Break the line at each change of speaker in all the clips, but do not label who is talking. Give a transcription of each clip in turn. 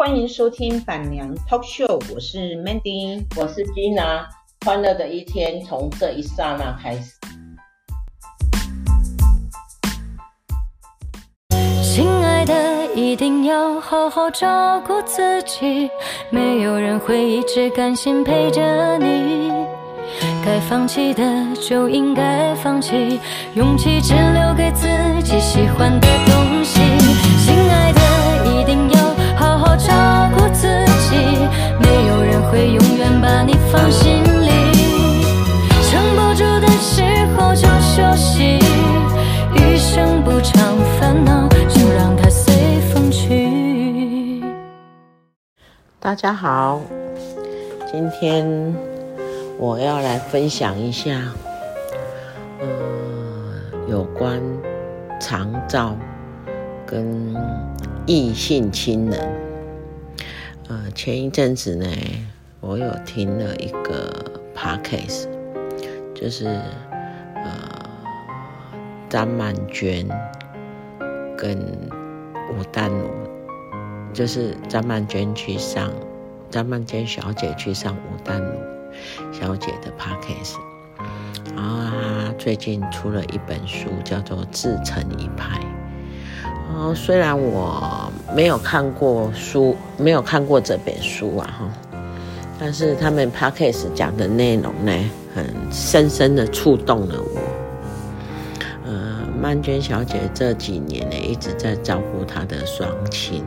欢迎收听板娘 Talk Show，我是 Mandy，
我是 Gina，欢乐的一天从这一刹那开始。
亲爱的，一定要好好照顾自己，没有人会一直甘心陪着你。该放弃的就应该放弃，勇气只留给自己喜欢的东西。照顾自己，没有人会永远把你放心里。撑不住的时候就休息，余生不长烦恼，就让它随风去。
大家好，今天。我要来分享一下，呃，有关长照跟异性亲人。呃，前一阵子呢，我有听了一个 podcast，就是呃张曼娟跟吴淡如，就是张曼娟去上，张曼娟小姐去上吴淡如。小姐的 podcast，然后她最近出了一本书，叫做《自成一派》。哦，虽然我没有看过书，没有看过这本书啊，哈，但是他们 podcast 讲的内容呢，很深深的触动了我。呃，曼娟小姐这几年呢，一直在照顾她的双亲，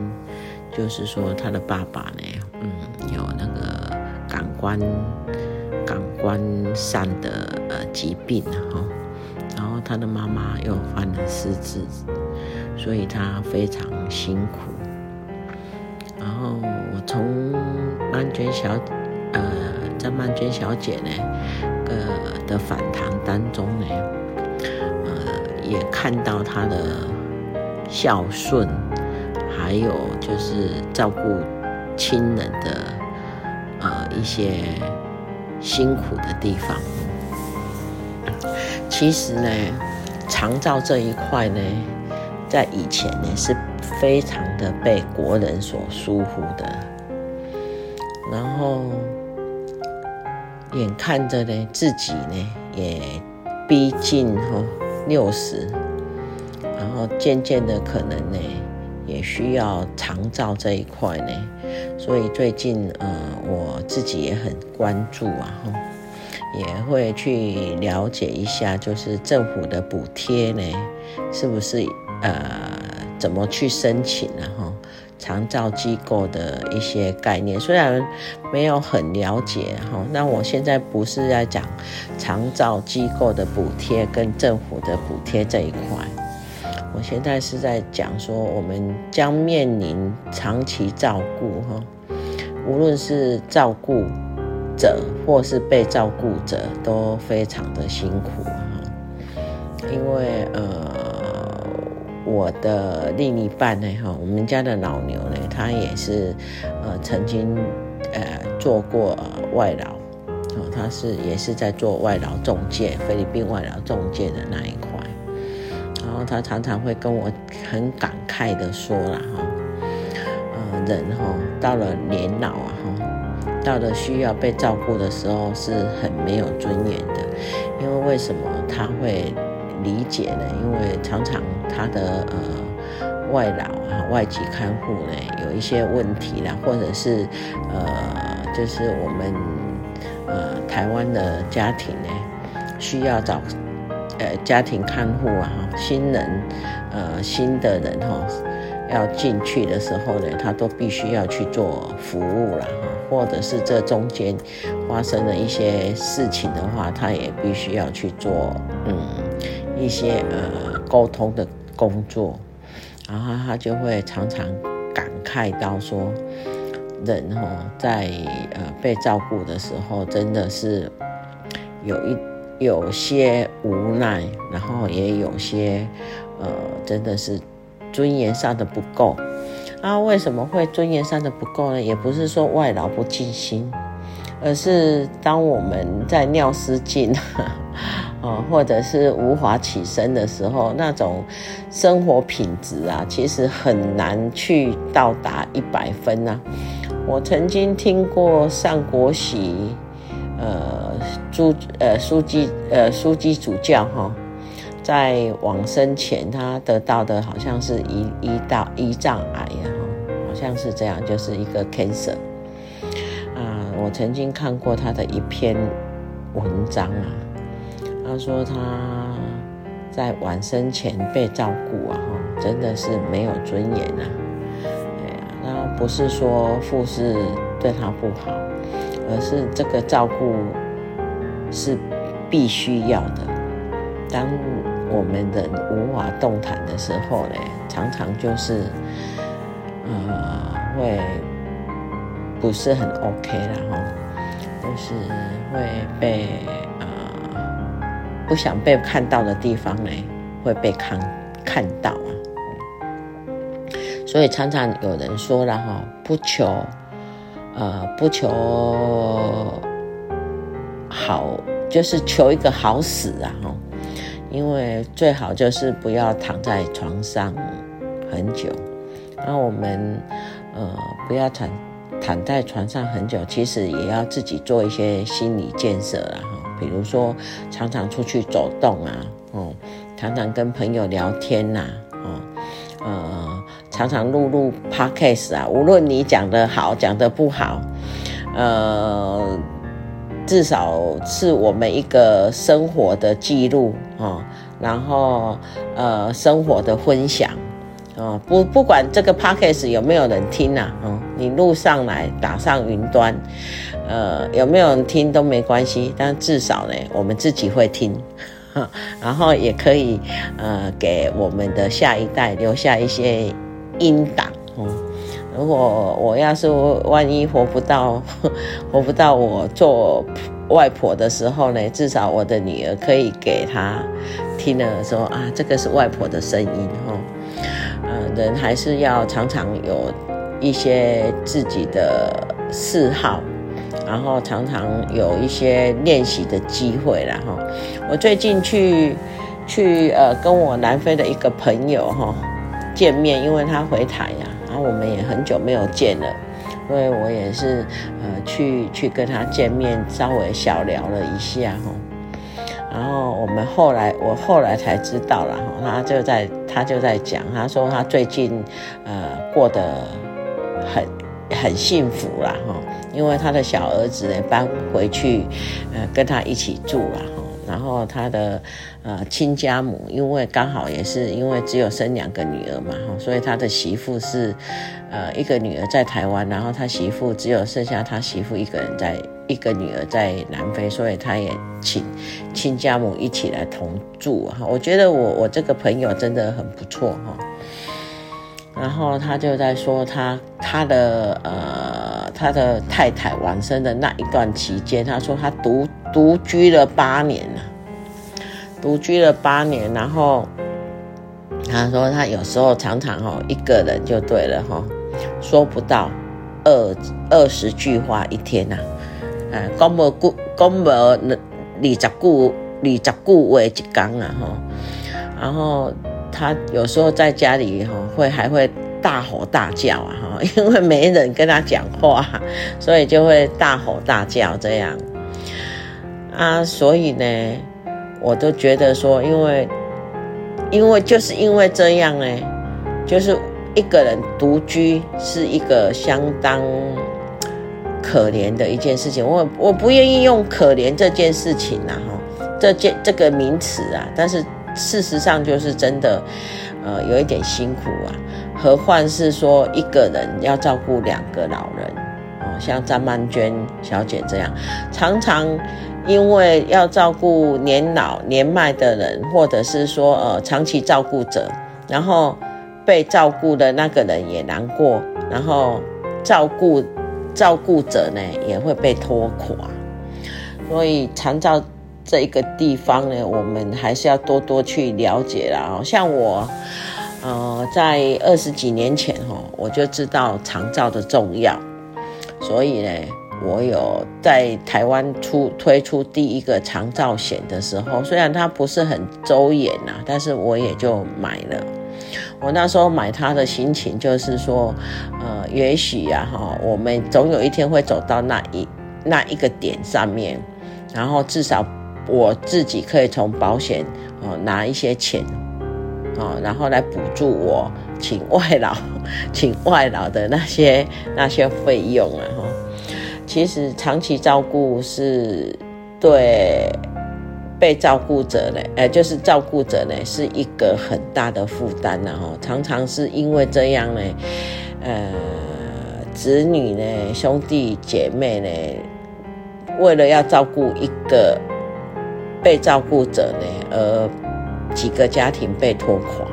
就是说她的爸爸呢，嗯，有那个感官。感官上的呃疾病哈，然后她的妈妈又患了失智，所以她非常辛苦。从曼娟小呃在曼娟小姐呢个的访谈当中呢，呃也看到她的孝顺，还有就是照顾亲人的呃一些。辛苦的地方，其实呢，长照这一块呢，在以前呢是非常的被国人所疏忽的，眼看着呢自己呢也逼近哈六十，然后渐渐的可能呢也需要长照这一块呢。所以最近，呃，我自己也很关注啊，哈，也会去了解一下，就是政府的补贴呢，是不是呃，怎么去申请呢？哈，长照机构的一些概念，虽然没有很了解，哈，那我现在不是在讲长照机构的补贴跟政府的补贴这一块。我现在是在讲说，我们将面临长期照顾哈，无论是照顾者或是被照顾者，都非常的辛苦哈。因为呃，我的另一半呢哈，我们家的老牛呢，他也是呃曾经呃做过外劳，哦，他是也是在做外劳中介，菲律宾外劳中介的那一块。然后他常常会跟我很感慨的说啦哈，呃，人哈到了年老啊哈，到了需要被照顾的时候是很没有尊严的，因为为什么他会理解呢？因为常常他的呃外劳啊外籍看护呢有一些问题啦，或者是呃就是我们呃台湾的家庭呢需要找。呃，家庭看护啊，新人，呃，新的人哈，要进去的时候呢，他都必须要去做服务了哈，或者是这中间发生了一些事情的话，他也必须要去做嗯一些呃沟通的工作，然后他就会常常感慨到说，人哈在呃被照顾的时候，真的是有一。有些无奈，然后也有些，呃，真的是尊严上的不够。啊，为什么会尊严上的不够呢？也不是说外劳不尽心，而是当我们在尿失禁，哦，或者是无法起身的时候，那种生活品质啊，其实很难去到达一百分啊。我曾经听过上国玺，呃，朱呃书记呃书记主教哈，在往生前他得到的好像是胰胰道胰脏癌啊，好像是这样，就是一个 cancer 啊。我曾经看过他的一篇文章啊。他说他在晚生前被照顾啊，真的是没有尊严啊！哎呀，那不是说护士对他不好，而是这个照顾是必须要的。当我们人无法动弹的时候呢，常常就是呃会不是很 OK 啦，哈，就是会被。不想被看到的地方呢，会被看看到啊。所以常常有人说了哈，不求呃不求好，就是求一个好死啊哈。因为最好就是不要躺在床上很久。那我们呃不要躺躺在床上很久，其实也要自己做一些心理建设啦。比如说，常常出去走动啊，哦，常常跟朋友聊天呐，哦，呃，常常录录 podcast 啊，无论你讲的好，讲的不好，呃，至少是我们一个生活的记录哦，然后呃，生活的分享。哦，不，不管这个 podcast 有没有人听呐，哦，你录上来打上云端，呃，有没有人听都没关系，但至少呢，我们自己会听，然后也可以呃给我们的下一代留下一些音档哦。如果我要是万一活不到，活不到我做外婆的时候呢，至少我的女儿可以给她听了说啊，这个是外婆的声音哦。人还是要常常有一些自己的嗜好，然后常常有一些练习的机会啦哈。我最近去去呃跟我南非的一个朋友哈见面，因为他回台呀，然后我们也很久没有见了，所以我也是呃去去跟他见面，稍微小聊了一下哈。然后我们后来，我后来才知道了哈，他就在他就在讲，他说他最近呃过得很很幸福啦哈，因为他的小儿子呢搬回去，呃跟他一起住了哈，然后他的呃亲家母因为刚好也是因为只有生两个女儿嘛哈，所以他的媳妇是呃一个女儿在台湾，然后他媳妇只有剩下他媳妇一个人在。一个女儿在南非，所以他也请亲家母一起来同住哈。我觉得我我这个朋友真的很不错哈。然后他就在说他他的呃他的太太往生的那一段期间，他说他独独居了八年了，独居了八年。然后他说他有时候常常哈一个人就对了哈，说不到二二十句话一天呐。讲无句，讲无二十句，二十句话一讲啊哈。然后他有时候在家里哈，会还会大吼大叫啊哈，因为没人跟他讲话，所以就会大吼大叫这样。啊，所以呢，我都觉得说，因为因为就是因为这样呢，就是一个人独居是一个相当。可怜的一件事情，我我不愿意用可怜这件事情啊，哈，这件这个名词啊，但是事实上就是真的，呃，有一点辛苦啊。何况是说一个人要照顾两个老人，哦，像张曼娟小姐这样，常常因为要照顾年老年迈的人，或者是说呃长期照顾者，然后被照顾的那个人也难过，然后照顾。照顾者呢也会被拖垮，所以长照这一个地方呢，我们还是要多多去了解啦。像我，呃，在二十几年前哈，我就知道长照的重要，所以呢，我有在台湾出推出第一个长照险的时候，虽然它不是很周延呐，但是我也就买了。我那时候买它的心情就是说，呃，也许呀，哈，我们总有一天会走到那一那一个点上面，然后至少我自己可以从保险哦拿一些钱，哦，然后来补助我请外劳 请外劳的那些那些费用啊，哈。其实长期照顾是对被照顾者呢，呃，就是照顾者呢，是一个很大的负担然后常常是因为这样呢，呃，子女呢，兄弟姐妹呢，为了要照顾一个被照顾者呢，而几个家庭被拖垮。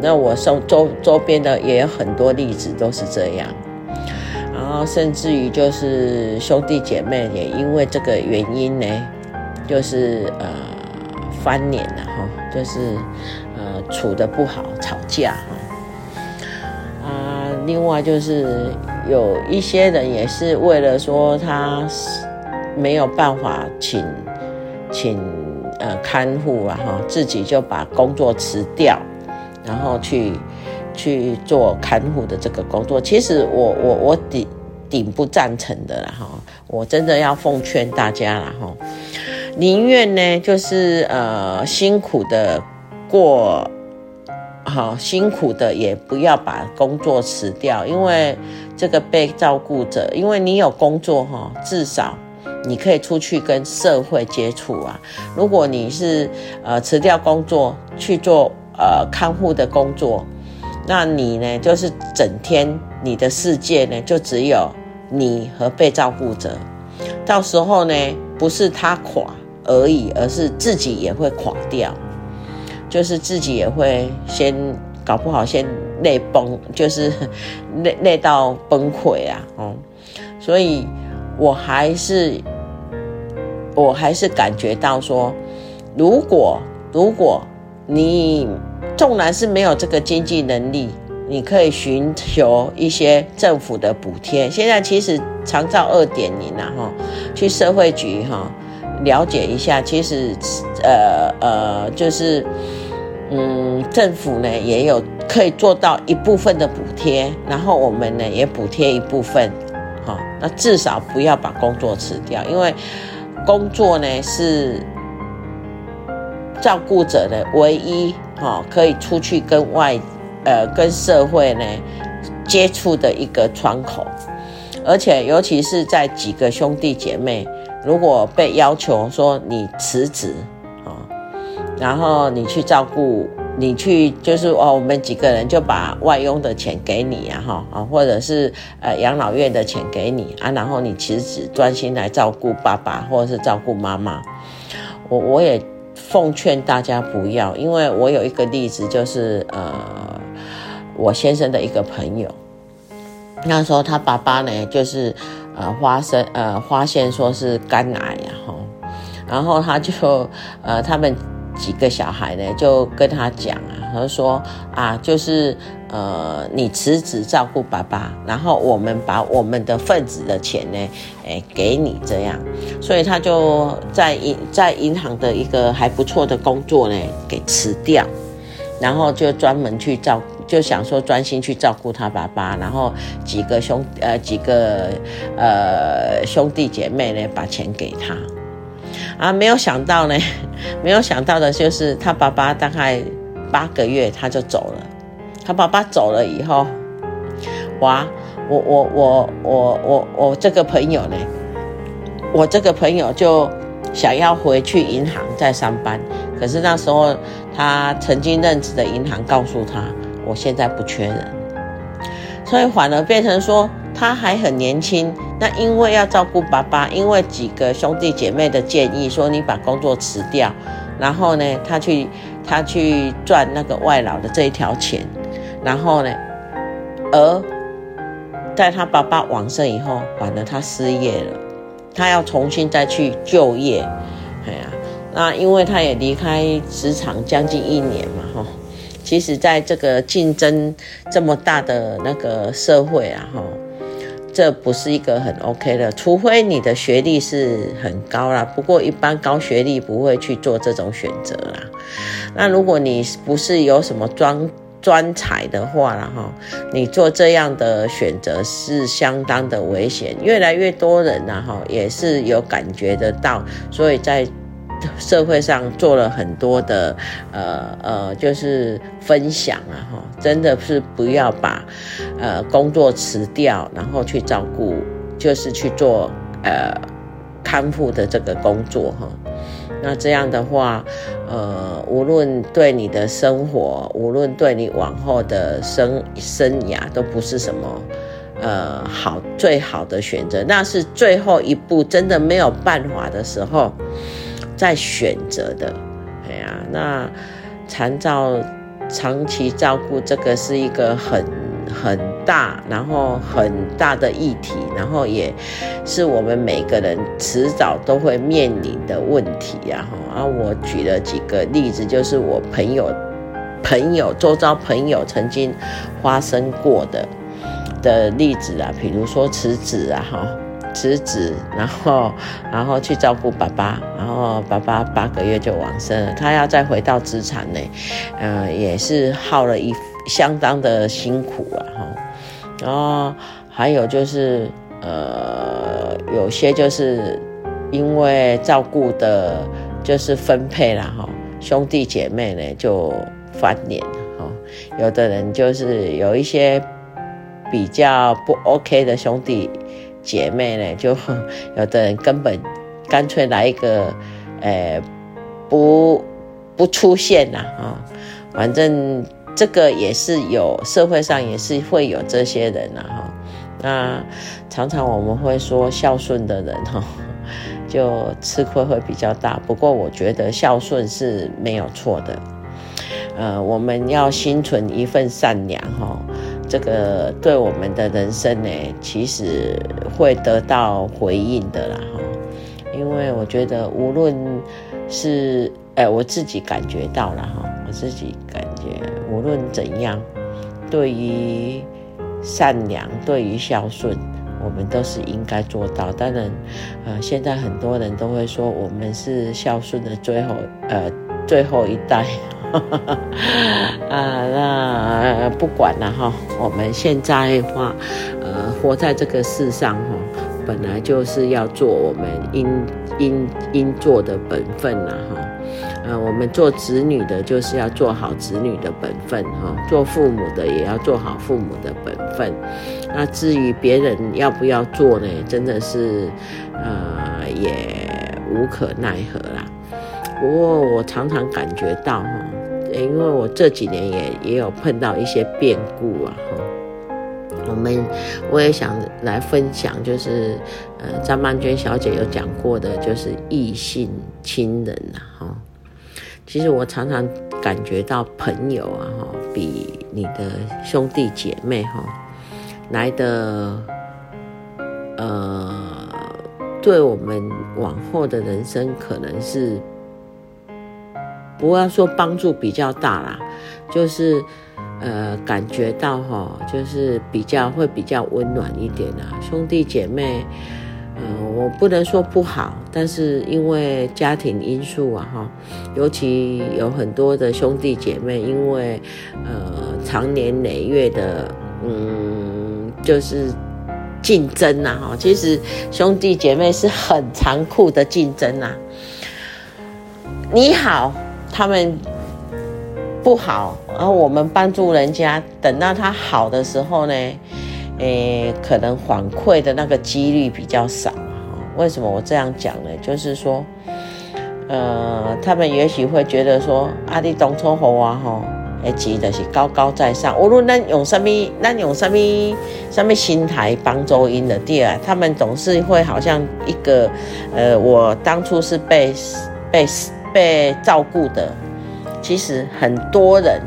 那我周周周边的也有很多例子都是这样。然后甚至于就是兄弟姐妹也因为这个原因呢，就是呃翻脸了哈，就是呃处的不好，吵架哈。啊，另外就是有一些人也是为了说他没有办法请请呃看护啊哈，自己就把工作辞掉，然后去。去做看护的这个工作，其实我我我顶顶不赞成的啦哈，我真的要奉劝大家了哈，宁愿呢就是呃辛苦的过，好辛苦的也不要把工作辞掉，因为这个被照顾者，因为你有工作哈，至少你可以出去跟社会接触啊。如果你是呃辞掉工作去做呃看护的工作。那你呢？就是整天你的世界呢，就只有你和被照顾者。到时候呢，不是他垮而已，而是自己也会垮掉，就是自己也会先搞不好先累崩，就是 累累到崩溃啊！哦，所以我还是我还是感觉到说，如果如果你。纵然是没有这个经济能力，你可以寻求一些政府的补贴。现在其实长照二点零啊，哈，去社会局哈了解一下，其实呃呃，就是嗯，政府呢也有可以做到一部分的补贴，然后我们呢也补贴一部分，哈，那至少不要把工作辞掉，因为工作呢是照顾者的唯一。哦，可以出去跟外，呃，跟社会呢接触的一个窗口，而且尤其是在几个兄弟姐妹，如果被要求说你辞职啊，然后你去照顾，你去就是哦，我们几个人就把外佣的钱给你啊，哈啊，或者是呃养老院的钱给你啊，然后你辞职专心来照顾爸爸或者是照顾妈妈，我我也。奉劝大家不要，因为我有一个例子，就是呃，我先生的一个朋友，那时候他爸爸呢，就是呃发生呃发现说是肝癌然后，然后他就 呃他们几个小孩呢就跟他讲啊，他说啊就是。呃，你辞职照顾爸爸，然后我们把我们的份子的钱呢，诶，给你这样，所以他就在银在银行的一个还不错的工作呢，给辞掉，然后就专门去照顾，就想说专心去照顾他爸爸，然后几个兄呃几个呃兄弟姐妹呢，把钱给他，啊，没有想到呢，没有想到的就是他爸爸大概八个月他就走了。他爸爸走了以后，哇，我我我我我我这个朋友呢，我这个朋友就想要回去银行再上班，可是那时候他曾经任职的银行告诉他，我现在不缺人，所以反而变成说他还很年轻，那因为要照顾爸爸，因为几个兄弟姐妹的建议说你把工作辞掉，然后呢，他去他去赚那个外劳的这一条钱。然后呢，而在他爸爸往生以后，反而他失业了，他要重新再去就业，哎呀，那因为他也离开职场将近一年嘛，哈，其实在这个竞争这么大的那个社会啊，哈，这不是一个很 OK 的，除非你的学历是很高啦。不过一般高学历不会去做这种选择啦。那如果你不是有什么专专才的话啦哈，你做这样的选择是相当的危险。越来越多人呐哈，也是有感觉得到，所以在。社会上做了很多的呃呃，就是分享啊哈，真的是不要把呃工作辞掉，然后去照顾，就是去做呃康复的这个工作哈。那这样的话，呃，无论对你的生活，无论对你往后的生生涯，都不是什么呃好最好的选择。那是最后一步，真的没有办法的时候。在选择的，哎呀，那残照长期照顾这个是一个很很大，然后很大的议题，然后也是我们每个人迟早都会面临的问题啊！啊，我举了几个例子，就是我朋友朋友周遭朋友曾经发生过的的例子啊，比如说辞职啊，哈。辞职，然后，然后去照顾爸爸，然后爸爸八个月就往生了，他要再回到职场呢，呃，也是耗了一相当的辛苦啊，哈，然后还有就是，呃，有些就是因为照顾的，就是分配了哈，兄弟姐妹呢就翻脸哈，有的人就是有一些比较不 OK 的兄弟。姐妹呢，就 有的人根本干脆来一个，诶、不不出现呐啊，反正这个也是有社会上也是会有这些人呐哈。那常常我们会说孝顺的人哈，就吃亏会比较大。不过我觉得孝顺是没有错的，呃，我们要心存一份善良哈。这个对我们的人生呢，其实会得到回应的啦哈，因为我觉得无论是哎，我自己感觉到了哈，我自己感觉无论怎样，对于善良，对于孝顺，我们都是应该做到。当然，呃，现在很多人都会说我们是孝顺的最后呃最后一代。啊，那不管了哈，我们现在话，呃，活在这个世上哈，本来就是要做我们应应应做的本分了哈。呃，我们做子女的，就是要做好子女的本分哈；做父母的，也要做好父母的本分。那至于别人要不要做呢？真的是，呃，也无可奈何啦。不过我常常感觉到哈。因为我这几年也也有碰到一些变故啊，哈，我们我也想来分享，就是呃张曼娟小姐有讲过的，就是异性亲人呐，哈，其实我常常感觉到朋友啊，哈，比你的兄弟姐妹哈来的，呃，对我们往后的人生可能是。不要说帮助比较大啦，就是，呃，感觉到哈，就是比较会比较温暖一点啦。兄弟姐妹，呃，我不能说不好，但是因为家庭因素啊哈，尤其有很多的兄弟姐妹，因为呃长年累月的，嗯，就是竞争呐哈。其实兄弟姐妹是很残酷的竞争呐。你好。他们不好，然后我们帮助人家，等到他好的时候呢，诶，可能反馈的那个几率比较少。为什么我这样讲呢？就是说，呃，他们也许会觉得说，阿弟当初好啊，吼，诶，记得是高高在上。无论咱用什么，咱用什么什么心态帮助因的第二，他们总是会好像一个，呃，我当初是被被。被照顾的，其实很多人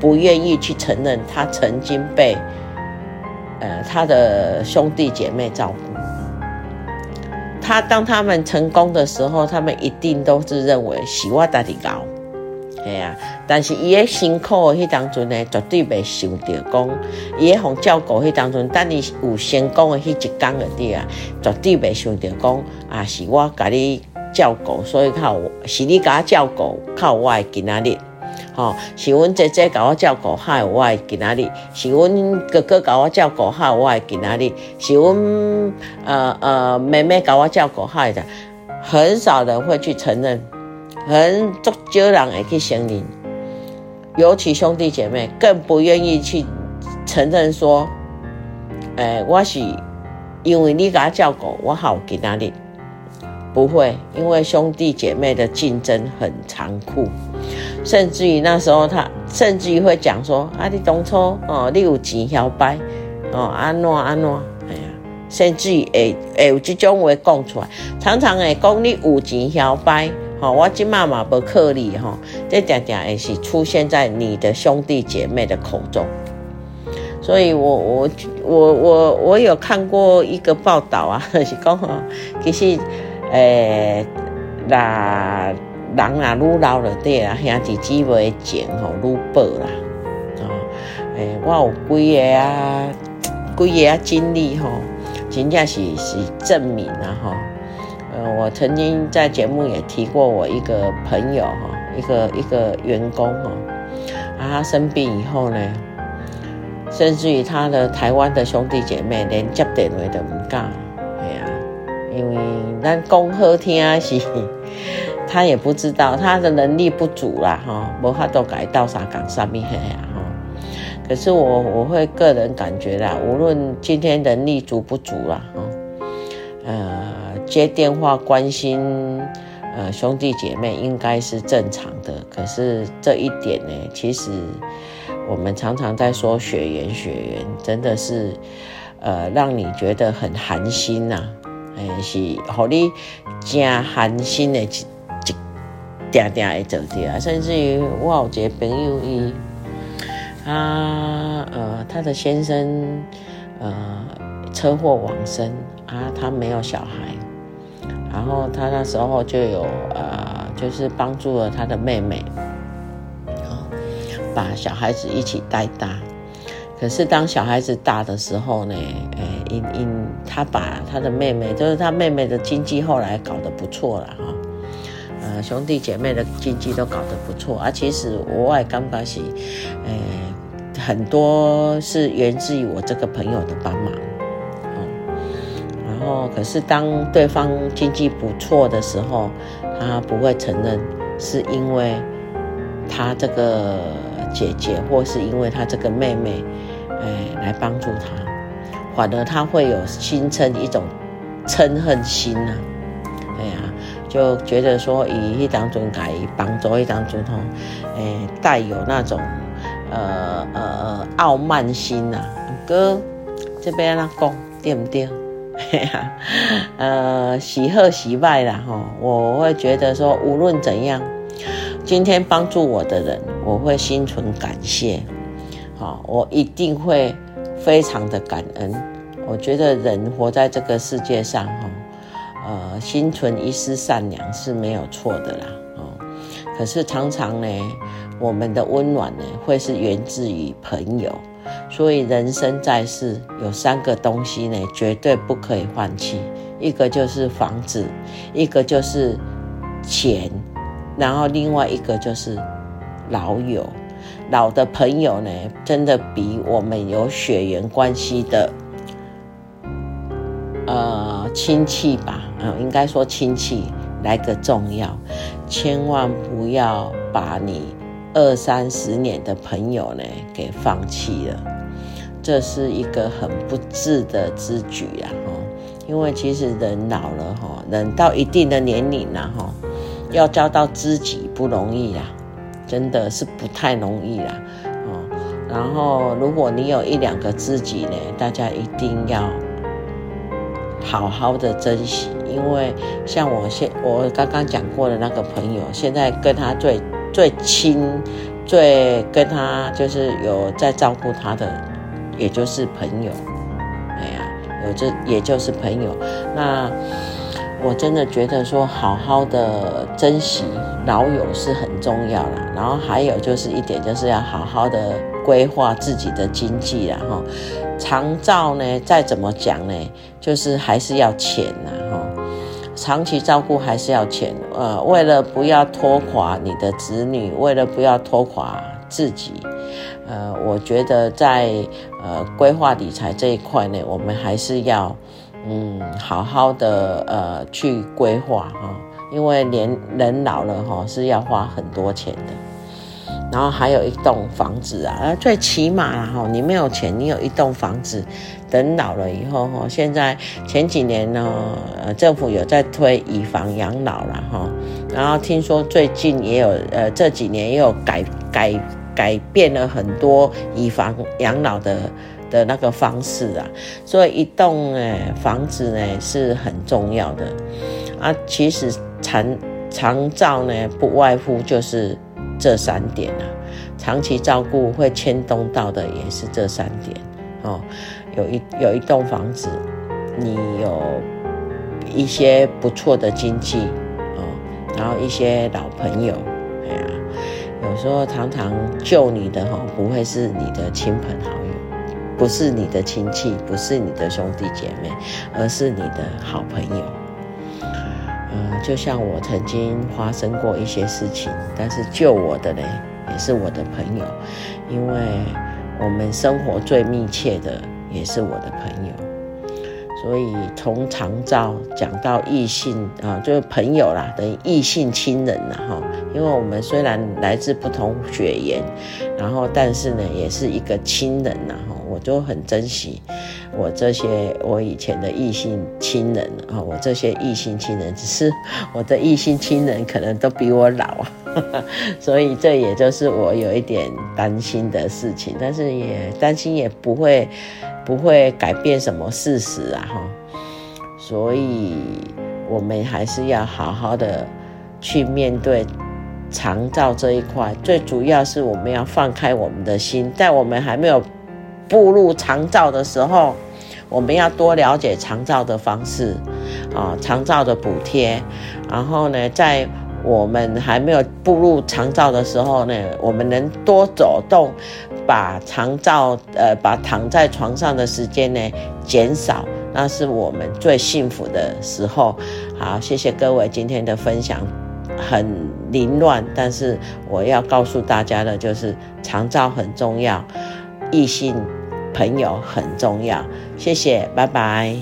不愿意去承认他曾经被，呃，他的兄弟姐妹照顾。他当他们成功的时候，他们一定都是认为喜欢大提高，系啊，但是伊诶辛苦的迄当中呢，绝对袂想到讲，伊诶互照顾迄当中，等你有成功的迄一天的滴啊，绝对袂想到讲啊，是我甲你照顾，所以靠是你甲我照顾，靠我诶今仔日，吼、是阮姐姐甲我照顾，害我诶今仔日，是阮哥哥甲我照顾，害我诶今仔日，是阮呃呃妹妹甲我照顾，害的，很少人会去承认。很足少人会去承认，尤其兄弟姐妹更不愿意去承认说，欸、我是因为你给我照顾，我好给哪里？不会，因为兄弟姐妹的竞争很残酷，甚至于那时候他甚至于会讲说，啊，你当初哦，你有钱摇摆哦，安怎安怎，哎呀，甚至于会会有这种话讲出来，常常会讲你有钱摇摆。我今妈妈不克力哈，这点点也是出现在你的兄弟姐妹的口中，所以我我我我我有看过一个报道啊，是讲哈，其实诶，那人啊愈老了对啊，兄弟姊妹情吼愈薄啦，啊，诶，我有几个啊，几个啊经历吼，真正是是证明啊哈。呃，我曾经在节目也提过，我一个朋友哈，一个一个员工哈，啊，他生病以后呢，甚至于他的台湾的兄弟姐妹连接电话都不敢，因为咱讲好听是，他也不知道他的能力不足啦哈，无法度改到啥讲啥咪嘿呀哈，可是我我会个人感觉啦，无论今天能力足不足啦哈，呃。接电话关心，呃，兄弟姐妹应该是正常的。可是这一点呢，其实我们常常在说血缘，血缘真的是，呃，让你觉得很寒心呐、啊。哎，是，让你真寒心的一一点点的走掉。甚至于我有一个朋友，伊，他，呃，他的先生，呃，车祸往生啊，他没有小孩。然后他那时候就有呃，就是帮助了他的妹妹，把小孩子一起带大。可是当小孩子大的时候呢，诶，因因他把他的妹妹，就是他妹妹的经济后来搞得不错了哈，呃，兄弟姐妹的经济都搞得不错啊。其实我也刚开始，诶，很多是源自于我这个朋友的帮忙。哦，可是当对方经济不错的时候，他不会承认是因为他这个姐姐，或是因为他这个妹妹，哎，来帮助他，反而他会有心生一种嗔恨心呐、啊。哎呀，就觉得说以一当中改帮助一当中吼，哎，带有那种呃呃呃傲慢心呐、啊。哥，这边那讲对不对？哎呀，呃，喜贺喜败啦哈，我会觉得说，无论怎样，今天帮助我的人，我会心存感谢，我一定会非常的感恩。我觉得人活在这个世界上哈，呃，心存一丝善良是没有错的啦，哦，可是常常呢，我们的温暖呢，会是源自于朋友。所以人生在世有三个东西呢，绝对不可以放弃。一个就是房子，一个就是钱，然后另外一个就是老友。老的朋友呢，真的比我们有血缘关系的，呃，亲戚吧，呃，应该说亲戚来个重要。千万不要把你。二三十年的朋友呢，给放弃了，这是一个很不智的之举啊！因为其实人老了哈，人到一定的年龄了哈，要交到知己不容易啊，真的是不太容易啦。哦然后如果你有一两个知己呢，大家一定要好好的珍惜，因为像我现我刚刚讲过的那个朋友，现在跟他最。最亲、最跟他就是有在照顾他的，也就是朋友。哎呀，有这也就是朋友。那我真的觉得说，好好的珍惜老友是很重要啦。然后还有就是一点，就是要好好的规划自己的经济啦。哈。长照呢，再怎么讲呢，就是还是要钱呐哈。长期照顾还是要钱，呃，为了不要拖垮你的子女，为了不要拖垮自己，呃，我觉得在呃规划理财这一块呢，我们还是要嗯好好的呃去规划哈，因为年人老了哈是要花很多钱的。然后还有一栋房子啊，最起码哈，你没有钱，你有一栋房子，等老了以后哈，现在前几年呢，呃，政府有在推以房养老了哈，然后听说最近也有，呃，这几年也有改改改变了很多以房养老的的那个方式啊，所以一栋哎房子呢是很重要的啊，其实长长照呢不外乎就是。这三点啊，长期照顾会牵动到的也是这三点哦。有一有一栋房子，你有一些不错的经济哦，然后一些老朋友，哎呀，有时候常常救你的哈，不会是你的亲朋好友，不是你的亲戚，不是你的兄弟姐妹，而是你的好朋友。呃，就像我曾经发生过一些事情，但是救我的呢，也是我的朋友，因为我们生活最密切的也是我的朋友，所以从长照讲到异性啊，就是朋友啦，等于异性亲人啦哈，因为我们虽然来自不同血缘，然后但是呢，也是一个亲人呐哈。我就很珍惜我这些我以前的异性亲人啊，我这些异性亲人，只是我的异性亲人可能都比我老啊，所以这也就是我有一点担心的事情，但是也担心也不会不会改变什么事实啊哈，所以我们还是要好好的去面对长照这一块，最主要是我们要放开我们的心，在我们还没有。步入长照的时候，我们要多了解长照的方式，啊，长照的补贴。然后呢，在我们还没有步入长照的时候呢，我们能多走动，把长照呃，把躺在床上的时间呢减少，那是我们最幸福的时候。好，谢谢各位今天的分享，很凌乱，但是我要告诉大家的就是长照很重要。异性朋友很重要，谢谢，拜拜。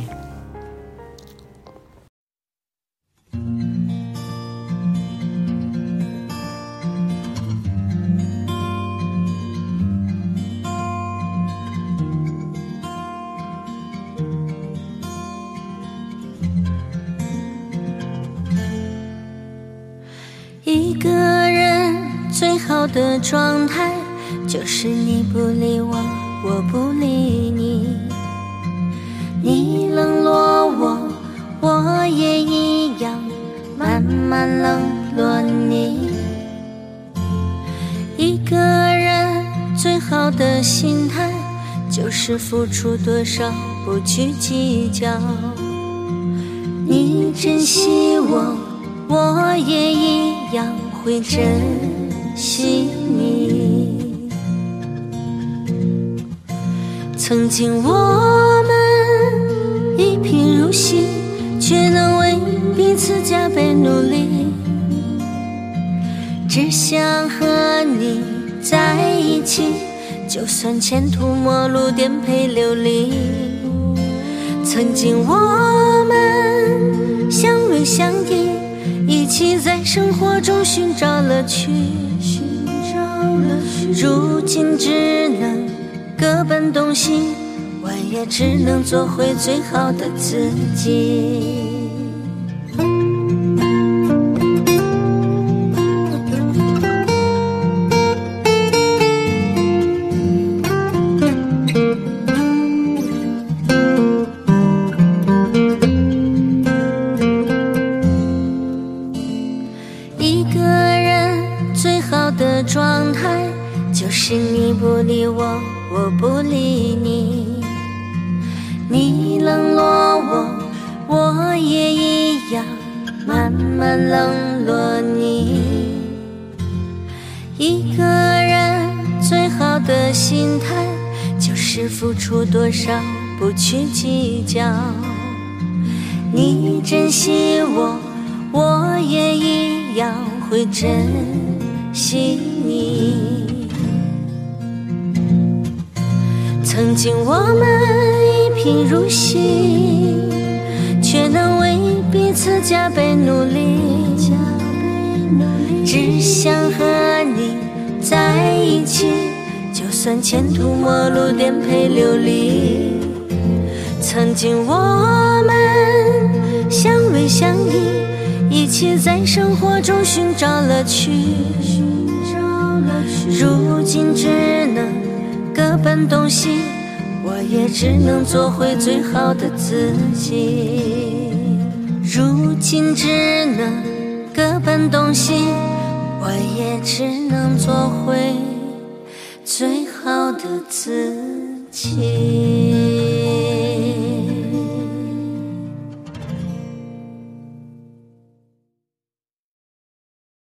一个人最好的状态。就是你不理我，我不理你。你冷落我，我也一样，慢慢冷落你。一个人最好的心态，就是付出多少不去计较。你珍惜我，我也一样会珍惜你。曾经我们一贫如洗，却能为彼此加倍努力。只想和你在一起，就算前途陌路，颠沛流离。曾经我们相偎相依，一起在生活中寻找乐趣。寻找乐趣，如今只能。各奔东西，我也只能做回最好的自己。去计较。你珍惜我，我也一样会珍惜你。曾经我们一贫如洗，却能为彼此加倍努力。只想和你在一起，就算前途陌路，颠沛流离。曾经我们相偎相依，一起在生活中寻找乐趣。如今只能各奔东西，我也只能做回最好的自己。如今只能各奔东西。我也只能做回最好的自己。